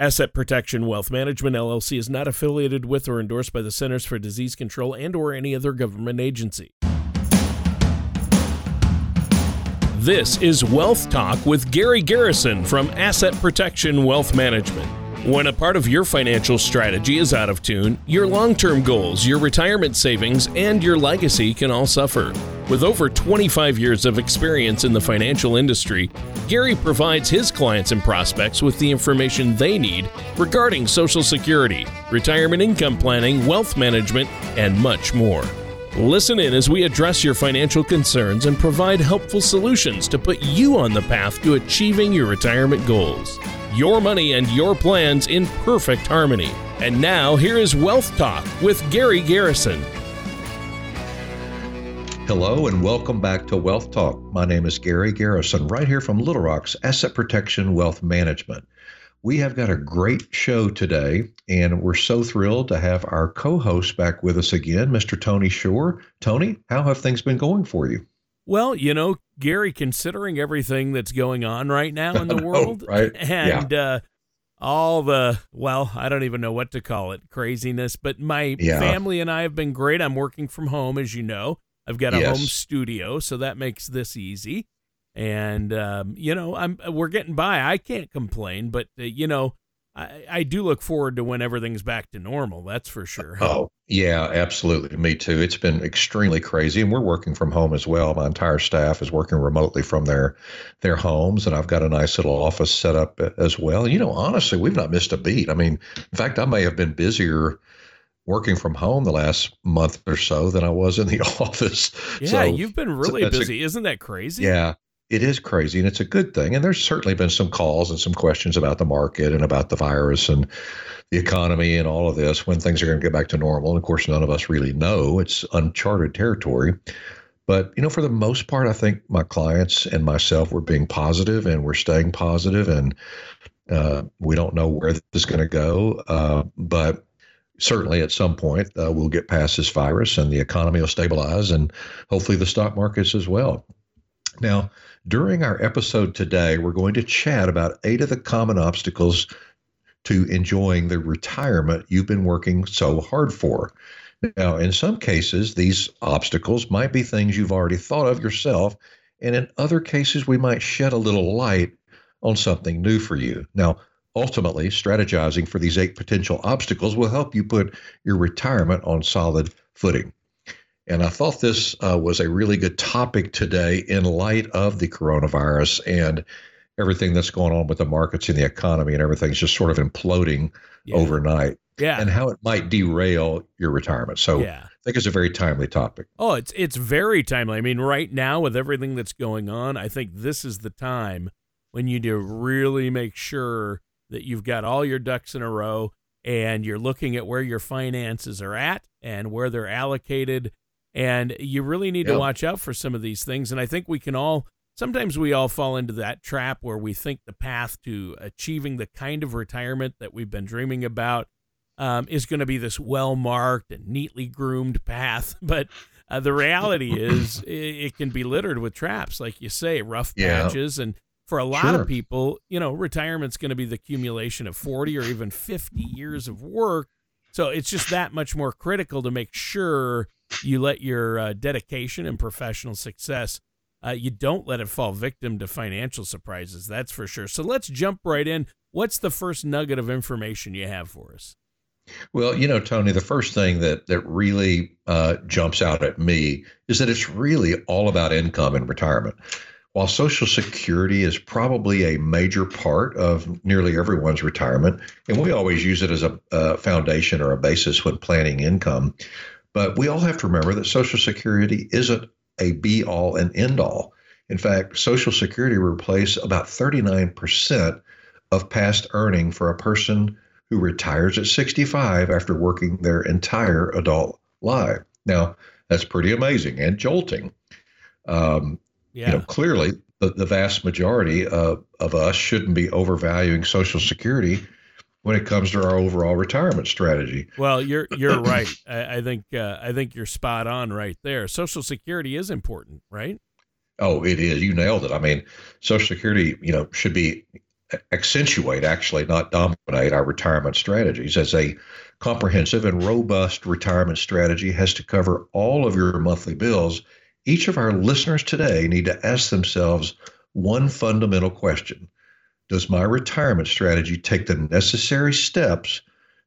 Asset Protection Wealth Management LLC is not affiliated with or endorsed by the Centers for Disease Control and or any other government agency. This is Wealth Talk with Gary Garrison from Asset Protection Wealth Management. When a part of your financial strategy is out of tune, your long term goals, your retirement savings, and your legacy can all suffer. With over 25 years of experience in the financial industry, Gary provides his clients and prospects with the information they need regarding Social Security, retirement income planning, wealth management, and much more. Listen in as we address your financial concerns and provide helpful solutions to put you on the path to achieving your retirement goals your money and your plans in perfect harmony. And now, here is Wealth Talk with Gary Garrison. Hello, and welcome back to Wealth Talk. My name is Gary Garrison, right here from Little Rock's Asset Protection Wealth Management. We have got a great show today, and we're so thrilled to have our co host back with us again, Mr. Tony Shore. Tony, how have things been going for you? Well, you know, Gary, considering everything that's going on right now in the world, right? And yeah. uh, all the well, I don't even know what to call it, craziness. But my yeah. family and I have been great. I'm working from home, as you know. I've got a yes. home studio, so that makes this easy. And um, you know, I'm we're getting by. I can't complain, but uh, you know, I, I do look forward to when everything's back to normal. That's for sure. Oh, yeah, absolutely. Me too. It's been extremely crazy, and we're working from home as well. My entire staff is working remotely from their their homes, and I've got a nice little office set up as well. You know, honestly, we've not missed a beat. I mean, in fact, I may have been busier working from home the last month or so than I was in the office. Yeah, so, you've been really so busy. A, Isn't that crazy? Yeah, it is crazy and it's a good thing. And there's certainly been some calls and some questions about the market and about the virus and the economy and all of this when things are going to get back to normal. And of course, none of us really know. It's uncharted territory. But, you know, for the most part, I think my clients and myself were being positive and we're staying positive and uh, we don't know where this is going to go. Uh, but certainly at some point uh, we'll get past this virus and the economy will stabilize and hopefully the stock markets as well. Now, during our episode today, we're going to chat about eight of the common obstacles to enjoying the retirement you've been working so hard for. Now, in some cases, these obstacles might be things you've already thought of yourself, and in other cases, we might shed a little light on something new for you. Now, ultimately, strategizing for these eight potential obstacles will help you put your retirement on solid footing. And I thought this uh, was a really good topic today in light of the coronavirus and everything that's going on with the markets and the economy and everything's just sort of imploding yeah. overnight. Yeah. And how it might derail your retirement. So yeah. I think it's a very timely topic. Oh, it's it's very timely. I mean, right now with everything that's going on, I think this is the time when you do really make sure that you've got all your ducks in a row and you're looking at where your finances are at and where they're allocated and you really need yep. to watch out for some of these things. And I think we can all, sometimes we all fall into that trap where we think the path to achieving the kind of retirement that we've been dreaming about um, is going to be this well marked and neatly groomed path. But uh, the reality is, it, it, can be littered with traps, like you say, rough yeah. patches. And for a lot sure. of people, you know, retirement's going to be the accumulation of 40 or even 50 years of work. So it's just that much more critical to make sure you let your uh, dedication and professional success uh, you don't let it fall victim to financial surprises that's for sure. So let's jump right in. What's the first nugget of information you have for us? Well you know tony the first thing that that really uh, jumps out at me is that it's really all about income and retirement. While social security is probably a major part of nearly everyone's retirement and we always use it as a, a foundation or a basis when planning income but we all have to remember that Social Security isn't a be all and end all. In fact, Social Security replaces about 39% of past earning for a person who retires at 65 after working their entire adult life. Now, that's pretty amazing and jolting. Um, yeah. You know, clearly, the, the vast majority of, of us shouldn't be overvaluing Social Security when it comes to our overall retirement strategy. Well, you're you're right. I, I think uh, I think you're spot on right there. Social Security is important, right? Oh, it is. You nailed it. I mean, Social Security, you know, should be accentuate, actually, not dominate our retirement strategies. As a comprehensive and robust retirement strategy has to cover all of your monthly bills, each of our listeners today need to ask themselves one fundamental question Does my retirement strategy take the necessary steps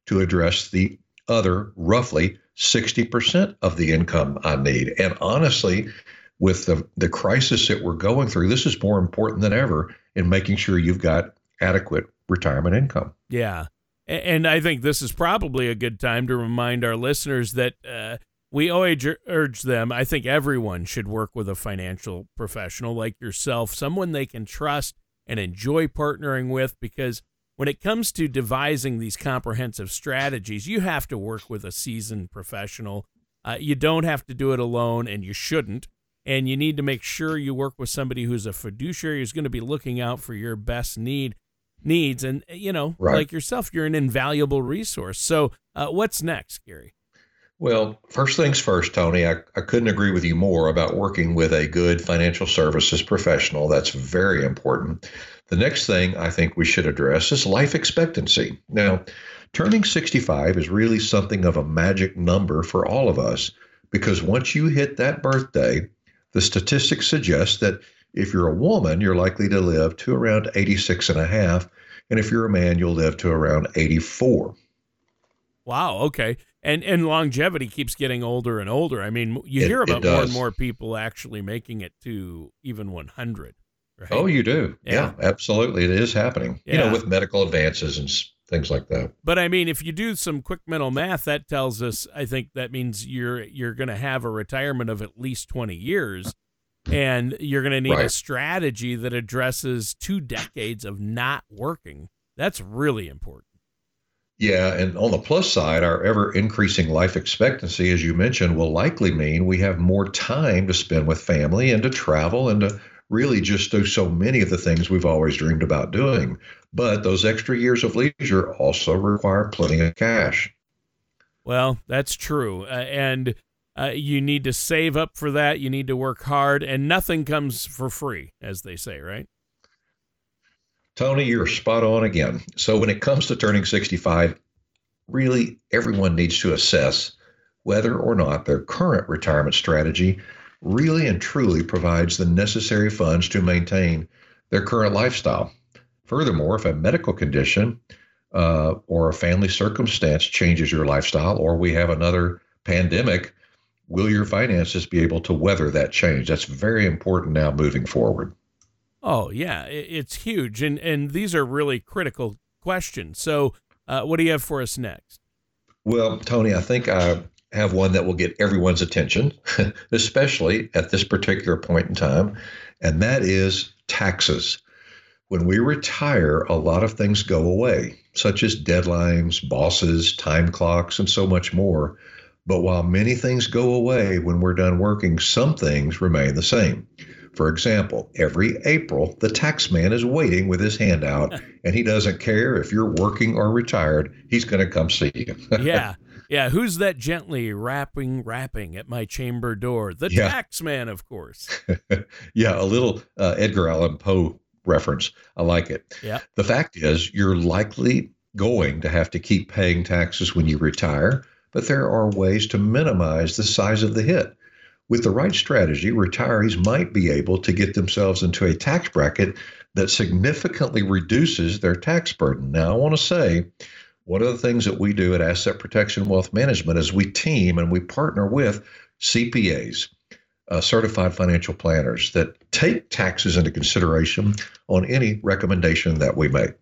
to address the other roughly 60% of the income I need? And honestly, with the, the crisis that we're going through, this is more important than ever in making sure you've got adequate retirement income. Yeah. And I think this is probably a good time to remind our listeners that uh, we always urge them. I think everyone should work with a financial professional like yourself, someone they can trust and enjoy partnering with, because when it comes to devising these comprehensive strategies, you have to work with a seasoned professional. Uh, you don't have to do it alone, and you shouldn't and you need to make sure you work with somebody who's a fiduciary who's going to be looking out for your best need needs and you know right. like yourself you're an invaluable resource so uh, what's next gary well first things first tony I, I couldn't agree with you more about working with a good financial services professional that's very important the next thing i think we should address is life expectancy now turning 65 is really something of a magic number for all of us because once you hit that birthday the statistics suggest that if you're a woman, you're likely to live to around 86 and a half. And if you're a man, you'll live to around 84. Wow. Okay. And and longevity keeps getting older and older. I mean, you it, hear about more and more people actually making it to even 100. Right? Oh, you do. Yeah. yeah absolutely. It is happening. Yeah. You know, with medical advances and things like that. But I mean, if you do some quick mental math, that tells us I think that means you're you're going to have a retirement of at least 20 years and you're going to need right. a strategy that addresses two decades of not working. That's really important. Yeah, and on the plus side, our ever increasing life expectancy, as you mentioned, will likely mean we have more time to spend with family and to travel and to really just do so many of the things we've always dreamed about doing. But those extra years of leisure also require plenty of cash. Well, that's true. Uh, and uh, you need to save up for that. You need to work hard, and nothing comes for free, as they say, right? Tony, you're spot on again. So, when it comes to turning 65, really everyone needs to assess whether or not their current retirement strategy really and truly provides the necessary funds to maintain their current lifestyle. Furthermore, if a medical condition uh, or a family circumstance changes your lifestyle, or we have another pandemic, will your finances be able to weather that change? That's very important now moving forward. Oh yeah, it's huge, and and these are really critical questions. So, uh, what do you have for us next? Well, Tony, I think I have one that will get everyone's attention, especially at this particular point in time, and that is taxes. When we retire, a lot of things go away, such as deadlines, bosses, time clocks, and so much more. But while many things go away when we're done working, some things remain the same. For example, every April, the tax man is waiting with his hand out, and he doesn't care if you're working or retired. He's going to come see you. yeah. Yeah, who's that gently rapping, rapping at my chamber door? The yeah. tax man, of course. yeah, a little uh, Edgar Allan Poe reference. I like it. Yeah. The fact is, you're likely going to have to keep paying taxes when you retire, but there are ways to minimize the size of the hit. With the right strategy, retirees might be able to get themselves into a tax bracket that significantly reduces their tax burden. Now, I want to say, one of the things that we do at Asset Protection Wealth Management is we team and we partner with CPAs, uh, certified financial planners that take taxes into consideration on any recommendation that we make.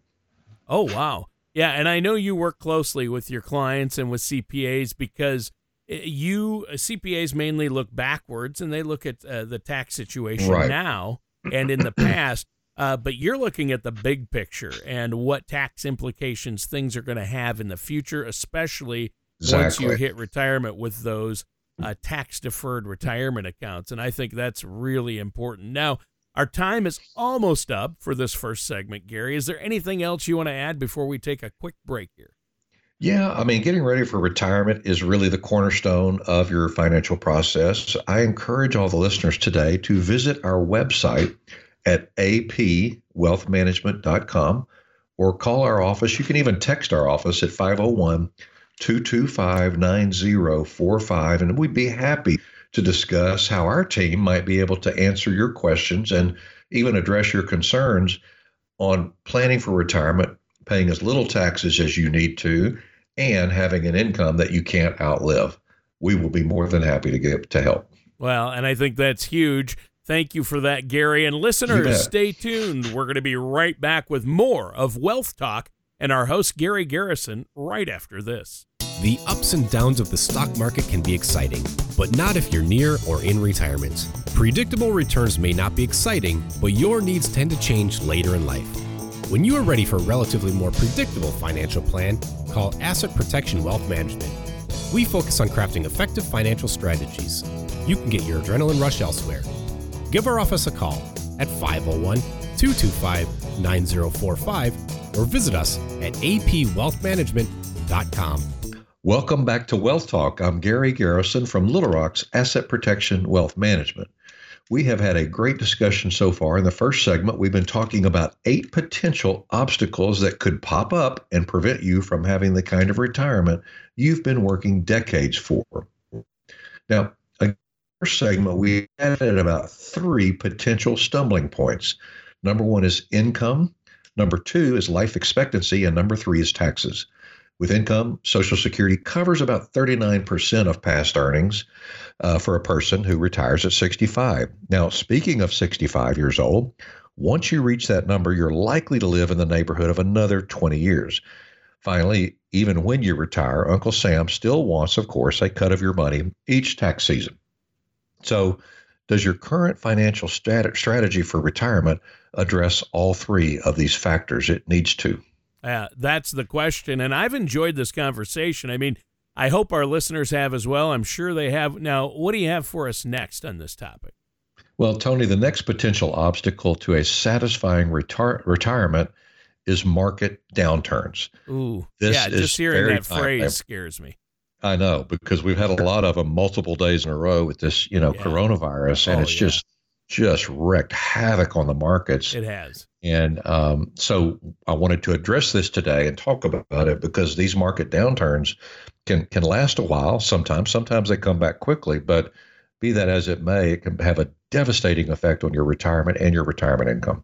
Oh, wow. Yeah. And I know you work closely with your clients and with CPAs because you, uh, CPAs mainly look backwards and they look at uh, the tax situation right. now and in the past. Uh, but you're looking at the big picture and what tax implications things are going to have in the future, especially exactly. once you hit retirement with those uh, tax deferred retirement accounts. And I think that's really important. Now, our time is almost up for this first segment, Gary. Is there anything else you want to add before we take a quick break here? Yeah, I mean, getting ready for retirement is really the cornerstone of your financial process. I encourage all the listeners today to visit our website at apwealthmanagement.com. or call our office. You can even text our office at 501 225 9045, and we'd be happy to discuss how our team might be able to answer your questions and even address your concerns on planning for retirement, paying as little taxes as you need to, and having an income that you can't outlive. We will be more than happy to get to help. Well, and I think that's huge. Thank you for that, Gary. And listeners, stay tuned. We're going to be right back with more of Wealth Talk and our host, Gary Garrison, right after this. The ups and downs of the stock market can be exciting, but not if you're near or in retirement. Predictable returns may not be exciting, but your needs tend to change later in life. When you are ready for a relatively more predictable financial plan, call Asset Protection Wealth Management. We focus on crafting effective financial strategies. You can get your adrenaline rush elsewhere. Give our office a call at 501 225 9045 or visit us at apwealthmanagement.com. Welcome back to Wealth Talk. I'm Gary Garrison from Little Rock's Asset Protection Wealth Management. We have had a great discussion so far. In the first segment, we've been talking about eight potential obstacles that could pop up and prevent you from having the kind of retirement you've been working decades for. Now, in the first segment, we added about three potential stumbling points. Number one is income, number two is life expectancy, and number three is taxes. With income, Social Security covers about 39% of past earnings uh, for a person who retires at 65. Now, speaking of 65 years old, once you reach that number, you're likely to live in the neighborhood of another 20 years. Finally, even when you retire, Uncle Sam still wants, of course, a cut of your money each tax season. So, does your current financial strategy for retirement address all three of these factors? It needs to. Uh, that's the question. And I've enjoyed this conversation. I mean, I hope our listeners have as well. I'm sure they have. Now, what do you have for us next on this topic? Well, Tony, the next potential obstacle to a satisfying retar- retirement is market downturns. Ooh, this yeah, just hearing that phrase scares me. I know because we've had a lot of them multiple days in a row with this, you know, yeah. coronavirus, and oh, it's yeah. just just wreaked havoc on the markets. It has. And um, so I wanted to address this today and talk about it because these market downturns can can last a while. Sometimes, sometimes they come back quickly. But be that as it may, it can have a devastating effect on your retirement and your retirement income.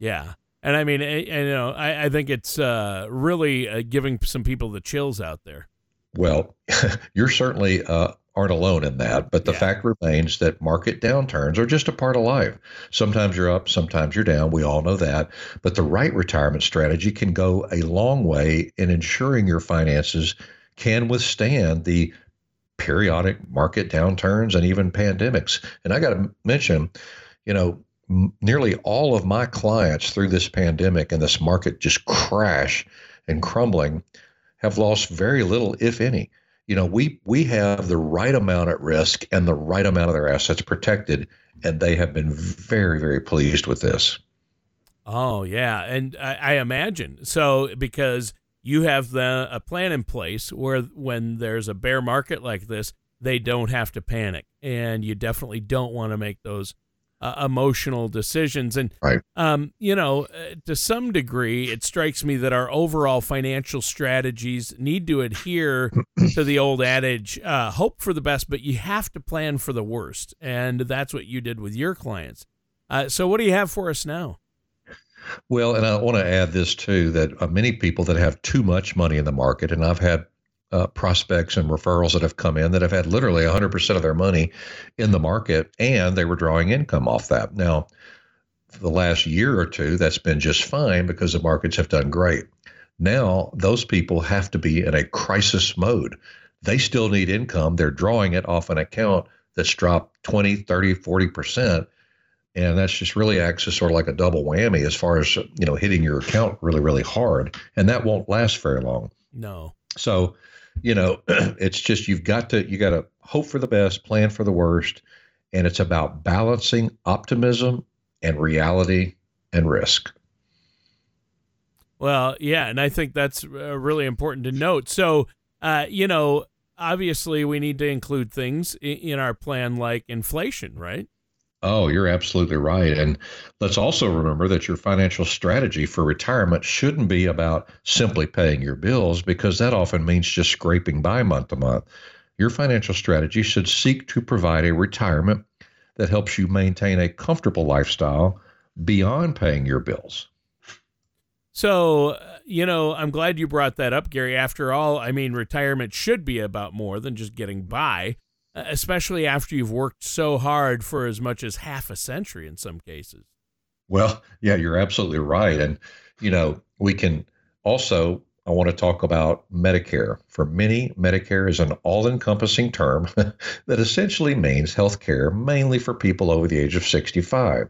Yeah, and I mean, I, you know, I, I think it's uh, really uh, giving some people the chills out there. Well, you're certainly uh, aren't alone in that. But the yeah. fact remains that market downturns are just a part of life. Sometimes you're up, sometimes you're down. We all know that. But the right retirement strategy can go a long way in ensuring your finances can withstand the periodic market downturns and even pandemics. And I got to mention, you know, m- nearly all of my clients through this pandemic and this market just crash and crumbling have lost very little, if any you know, we we have the right amount at risk and the right amount of their assets protected, and they have been very very pleased with this. Oh yeah, and I, I imagine. So because you have the a plan in place where when there's a bear market like this, they don't have to panic, and you definitely don't want to make those uh, emotional decisions. And, right. um, you know, uh, to some degree, it strikes me that our overall financial strategies need to adhere to the old adage uh, hope for the best, but you have to plan for the worst. And that's what you did with your clients. Uh, so, what do you have for us now? Well, and I want to add this too that uh, many people that have too much money in the market, and I've had uh, prospects and referrals that have come in that have had literally 100% of their money in the market and they were drawing income off that. Now, for the last year or two, that's been just fine because the markets have done great. Now, those people have to be in a crisis mode. They still need income. They're drawing it off an account that's dropped 20, 30, 40%. And that's just really acts as sort of like a double whammy as far as, you know, hitting your account really, really hard. And that won't last very long. No. So you know, it's just you've got to you got to hope for the best, plan for the worst, and it's about balancing optimism and reality and risk. Well, yeah, and I think that's uh, really important to note. So, uh, you know, obviously we need to include things in our plan like inflation, right? Oh, you're absolutely right. And let's also remember that your financial strategy for retirement shouldn't be about simply paying your bills because that often means just scraping by month to month. Your financial strategy should seek to provide a retirement that helps you maintain a comfortable lifestyle beyond paying your bills. So, you know, I'm glad you brought that up, Gary. After all, I mean, retirement should be about more than just getting by. Especially after you've worked so hard for as much as half a century in some cases. Well, yeah, you're absolutely right. And, you know, we can also, I want to talk about Medicare. For many, Medicare is an all encompassing term that essentially means health care mainly for people over the age of 65.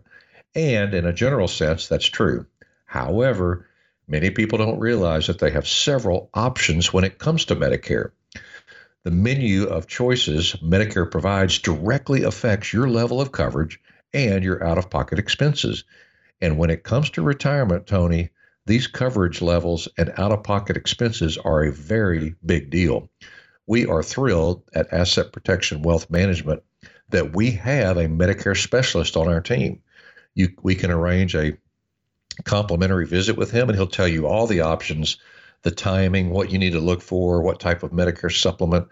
And in a general sense, that's true. However, many people don't realize that they have several options when it comes to Medicare. The menu of choices Medicare provides directly affects your level of coverage and your out of pocket expenses. And when it comes to retirement, Tony, these coverage levels and out of pocket expenses are a very big deal. We are thrilled at Asset Protection Wealth Management that we have a Medicare specialist on our team. You, we can arrange a complimentary visit with him, and he'll tell you all the options the timing, what you need to look for, what type of Medicare supplement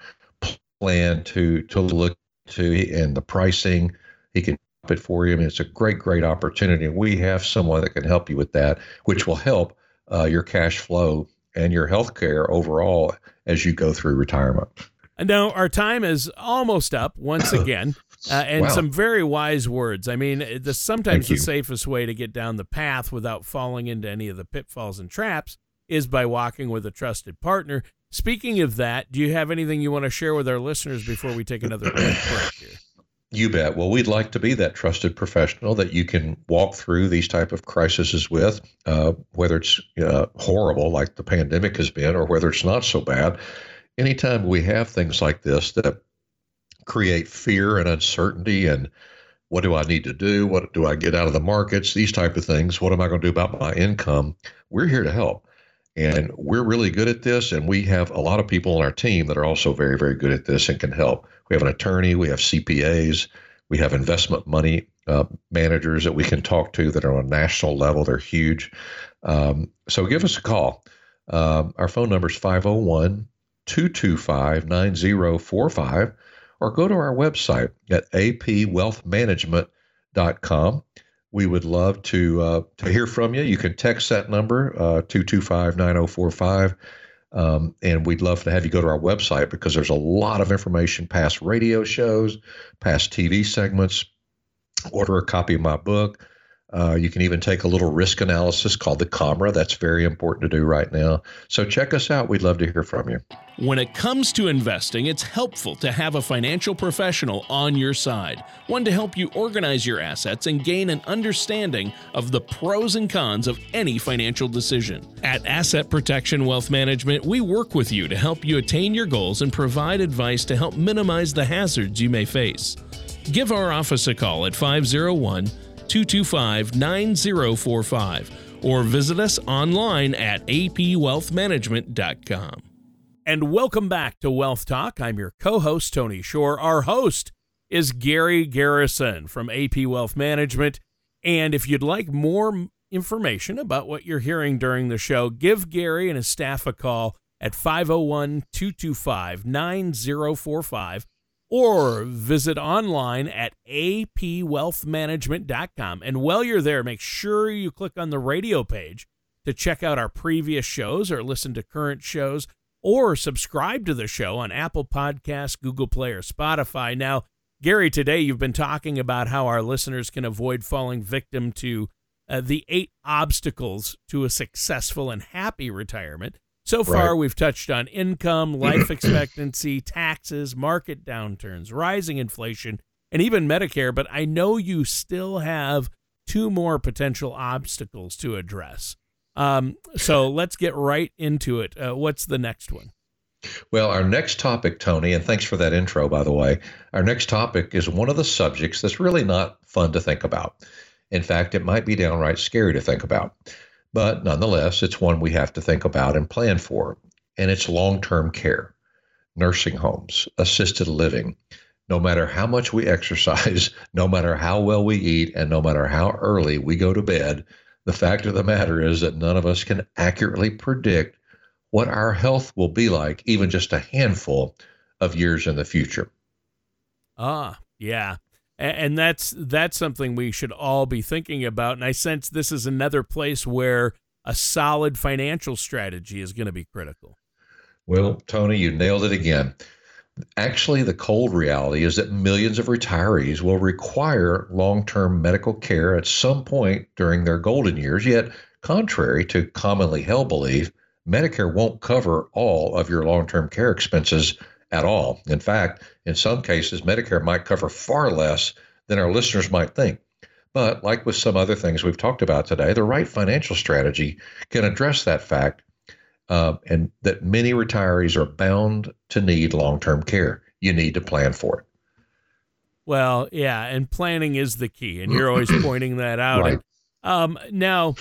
plan to to look to, and the pricing. He can it for you. I mean, it's a great, great opportunity. We have someone that can help you with that, which will help uh, your cash flow and your health care overall as you go through retirement. And now, our time is almost up once again, uh, and wow. some very wise words. I mean, the, sometimes the safest way to get down the path without falling into any of the pitfalls and traps is by walking with a trusted partner. Speaking of that, do you have anything you want to share with our listeners before we take another break here? You bet. Well, we'd like to be that trusted professional that you can walk through these type of crises with, uh, whether it's uh, horrible like the pandemic has been, or whether it's not so bad. Anytime we have things like this that create fear and uncertainty, and what do I need to do? What do I get out of the markets? These type of things. What am I going to do about my income? We're here to help. And we're really good at this, and we have a lot of people on our team that are also very, very good at this and can help. We have an attorney, we have CPAs, we have investment money uh, managers that we can talk to that are on a national level. They're huge. Um, so give us a call. Um, our phone number is 501 225 9045, or go to our website at apwealthmanagement.com we would love to uh, to hear from you. You can text that number uh, two two five nine zero oh four five, um, and we'd love to have you go to our website because there's a lot of information, past radio shows, past TV segments. Order a copy of my book. Uh, you can even take a little risk analysis called the COMRA. That's very important to do right now. So check us out. We'd love to hear from you. When it comes to investing, it's helpful to have a financial professional on your side, one to help you organize your assets and gain an understanding of the pros and cons of any financial decision. At Asset Protection Wealth Management, we work with you to help you attain your goals and provide advice to help minimize the hazards you may face. Give our office a call at 501 501- 225 9045 or visit us online at apwealthmanagement.com. And welcome back to Wealth Talk. I'm your co host, Tony Shore. Our host is Gary Garrison from AP Wealth Management. And if you'd like more information about what you're hearing during the show, give Gary and his staff a call at 501 225 9045 or visit online at apwealthmanagement.com. And while you're there, make sure you click on the radio page to check out our previous shows or listen to current shows or subscribe to the show on Apple Podcasts, Google Play, or Spotify. Now, Gary, today you've been talking about how our listeners can avoid falling victim to uh, the eight obstacles to a successful and happy retirement. So far, right. we've touched on income, life expectancy, taxes, market downturns, rising inflation, and even Medicare. But I know you still have two more potential obstacles to address. Um, so let's get right into it. Uh, what's the next one? Well, our next topic, Tony, and thanks for that intro, by the way. Our next topic is one of the subjects that's really not fun to think about. In fact, it might be downright scary to think about. But nonetheless, it's one we have to think about and plan for. And it's long term care, nursing homes, assisted living, no matter how much we exercise, no matter how well we eat, and no matter how early we go to bed, the fact of the matter is that none of us can accurately predict what our health will be like, even just a handful of years in the future. Ah, yeah. And that's that's something we should all be thinking about. And I sense this is another place where a solid financial strategy is going to be critical. Well, Tony, you nailed it again. Actually, the cold reality is that millions of retirees will require long term medical care at some point during their golden years. Yet, contrary to commonly held belief, Medicare won't cover all of your long term care expenses at all. In fact, in some cases, Medicare might cover far less than our listeners might think. But, like with some other things we've talked about today, the right financial strategy can address that fact uh, and that many retirees are bound to need long term care. You need to plan for it. Well, yeah, and planning is the key, and you're always pointing that out. Right. Um, now,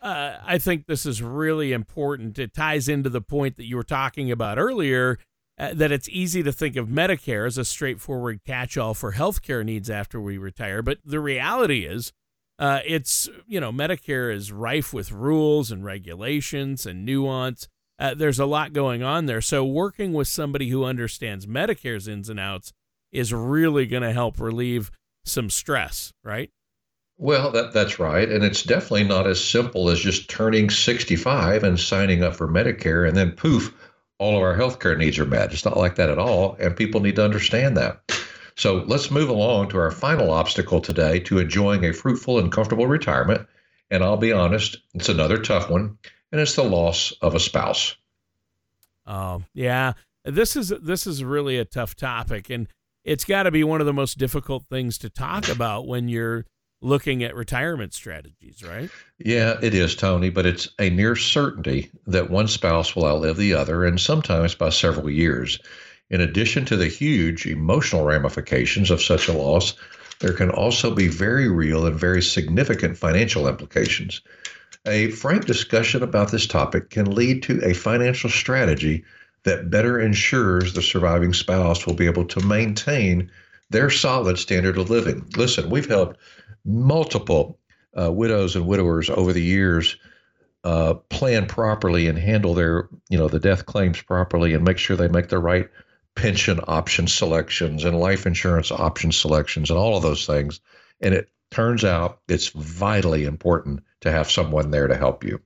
uh, I think this is really important. It ties into the point that you were talking about earlier uh, that it's easy to think of Medicare as a straightforward catch all for healthcare needs after we retire. But the reality is, uh, it's, you know, Medicare is rife with rules and regulations and nuance. Uh, there's a lot going on there. So, working with somebody who understands Medicare's ins and outs is really going to help relieve some stress, right? Well, that, that's right. And it's definitely not as simple as just turning 65 and signing up for Medicare and then poof, all of our healthcare needs are met. It's not like that at all. And people need to understand that. So let's move along to our final obstacle today to enjoying a fruitful and comfortable retirement. And I'll be honest, it's another tough one, and it's the loss of a spouse. Oh, yeah. This is this is really a tough topic and it's got to be one of the most difficult things to talk about when you're looking at retirement strategies, right? Yeah, it is, Tony, but it's a near certainty that one spouse will outlive the other, and sometimes by several years. In addition to the huge emotional ramifications of such a loss, there can also be very real and very significant financial implications. A frank discussion about this topic can lead to a financial strategy that better ensures the surviving spouse will be able to maintain their solid standard of living. Listen, we've helped multiple uh, widows and widowers over the years uh, plan properly and handle their, you know, the death claims properly and make sure they make the right pension option selections and life insurance option selections and all of those things. And it turns out it's vitally important to have someone there to help you.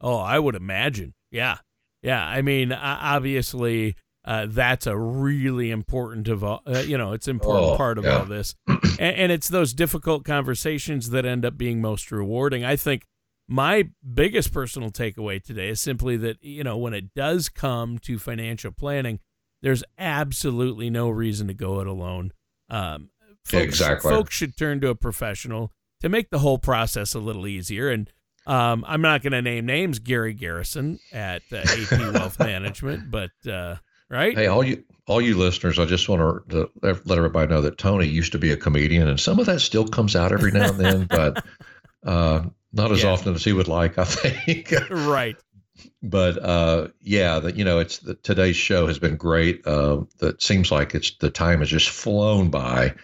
Oh, I would imagine. Yeah. Yeah. I mean, obviously, uh, that's a really important of all, uh, you know, it's important Oh, part of yeah. all this. and, and it's those difficult conversations that end up being most rewarding. I think my biggest personal takeaway today is simply that, you know, when it does come to financial planning, there's absolutely no reason to go it alone. Um, folks, Exactly. Folks should turn to a professional to make the whole process a little easier. And um, I'm not going to name names, Gary Garrison at uh, AP Wealth Management, but uh, right? Hey, all you all you listeners, I just want to let everybody know that Tony used to be a comedian, and some of that still comes out every now and then, but uh, not as Yeah. often as he would like, I think. right. but uh, yeah, that you know, it's the, today's show has been great. Uh, that seems like it's the time has just flown by,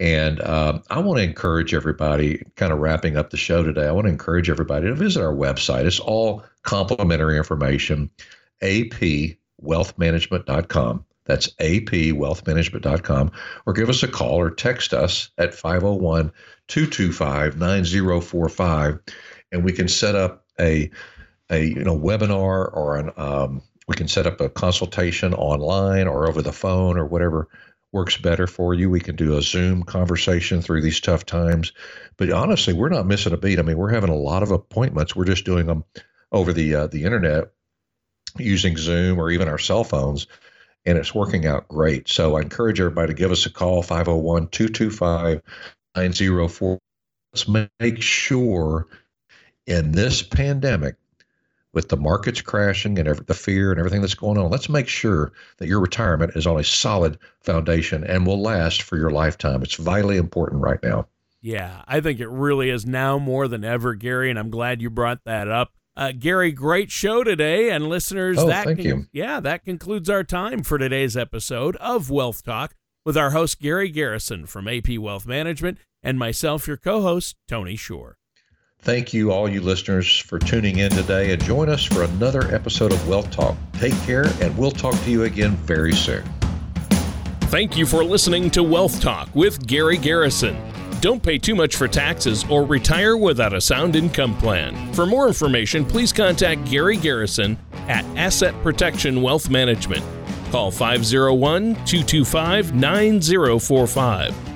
and um, I want to encourage everybody. Kind of wrapping up the show today, I want to encourage everybody to visit our website. It's all complimentary information. apwealthmanagement.com. That's apwealthmanagement.com. Or give us a call or text us at 501 225 9045, and we can set up a a you know webinar or an um, we can set up a consultation online or over the phone or whatever works better for you. We can do a Zoom conversation through these tough times. But honestly, we're not missing a beat. I mean, we're having a lot of appointments. We're just doing them over the uh, the internet using Zoom or even our cell phones, and it's working out great. So I encourage everybody to give us a call 501 225 904. Let's make sure in this pandemic with the markets crashing and the fear and everything that's going on, let's make sure that your retirement is on a solid foundation and will last for your lifetime. It's vitally important right now. Yeah, I think it really is now more than ever, Gary, and I'm glad you brought that up. Uh, Gary, great show today, and listeners, Oh, that thank con- you. yeah, that concludes our time for today's episode of Wealth Talk with our host, Gary Garrison from AP Wealth Management, and myself, your co host, Tony Shore. Thank you, all you listeners, for tuning in today and join us for another episode of Wealth Talk. Take care, and we'll talk to you again very soon. Thank you for listening to Wealth Talk with Gary Garrison. Don't pay too much for taxes or retire without a sound income plan. For more information, please contact Gary Garrison at Asset Protection Wealth Management. Call 501 225 9045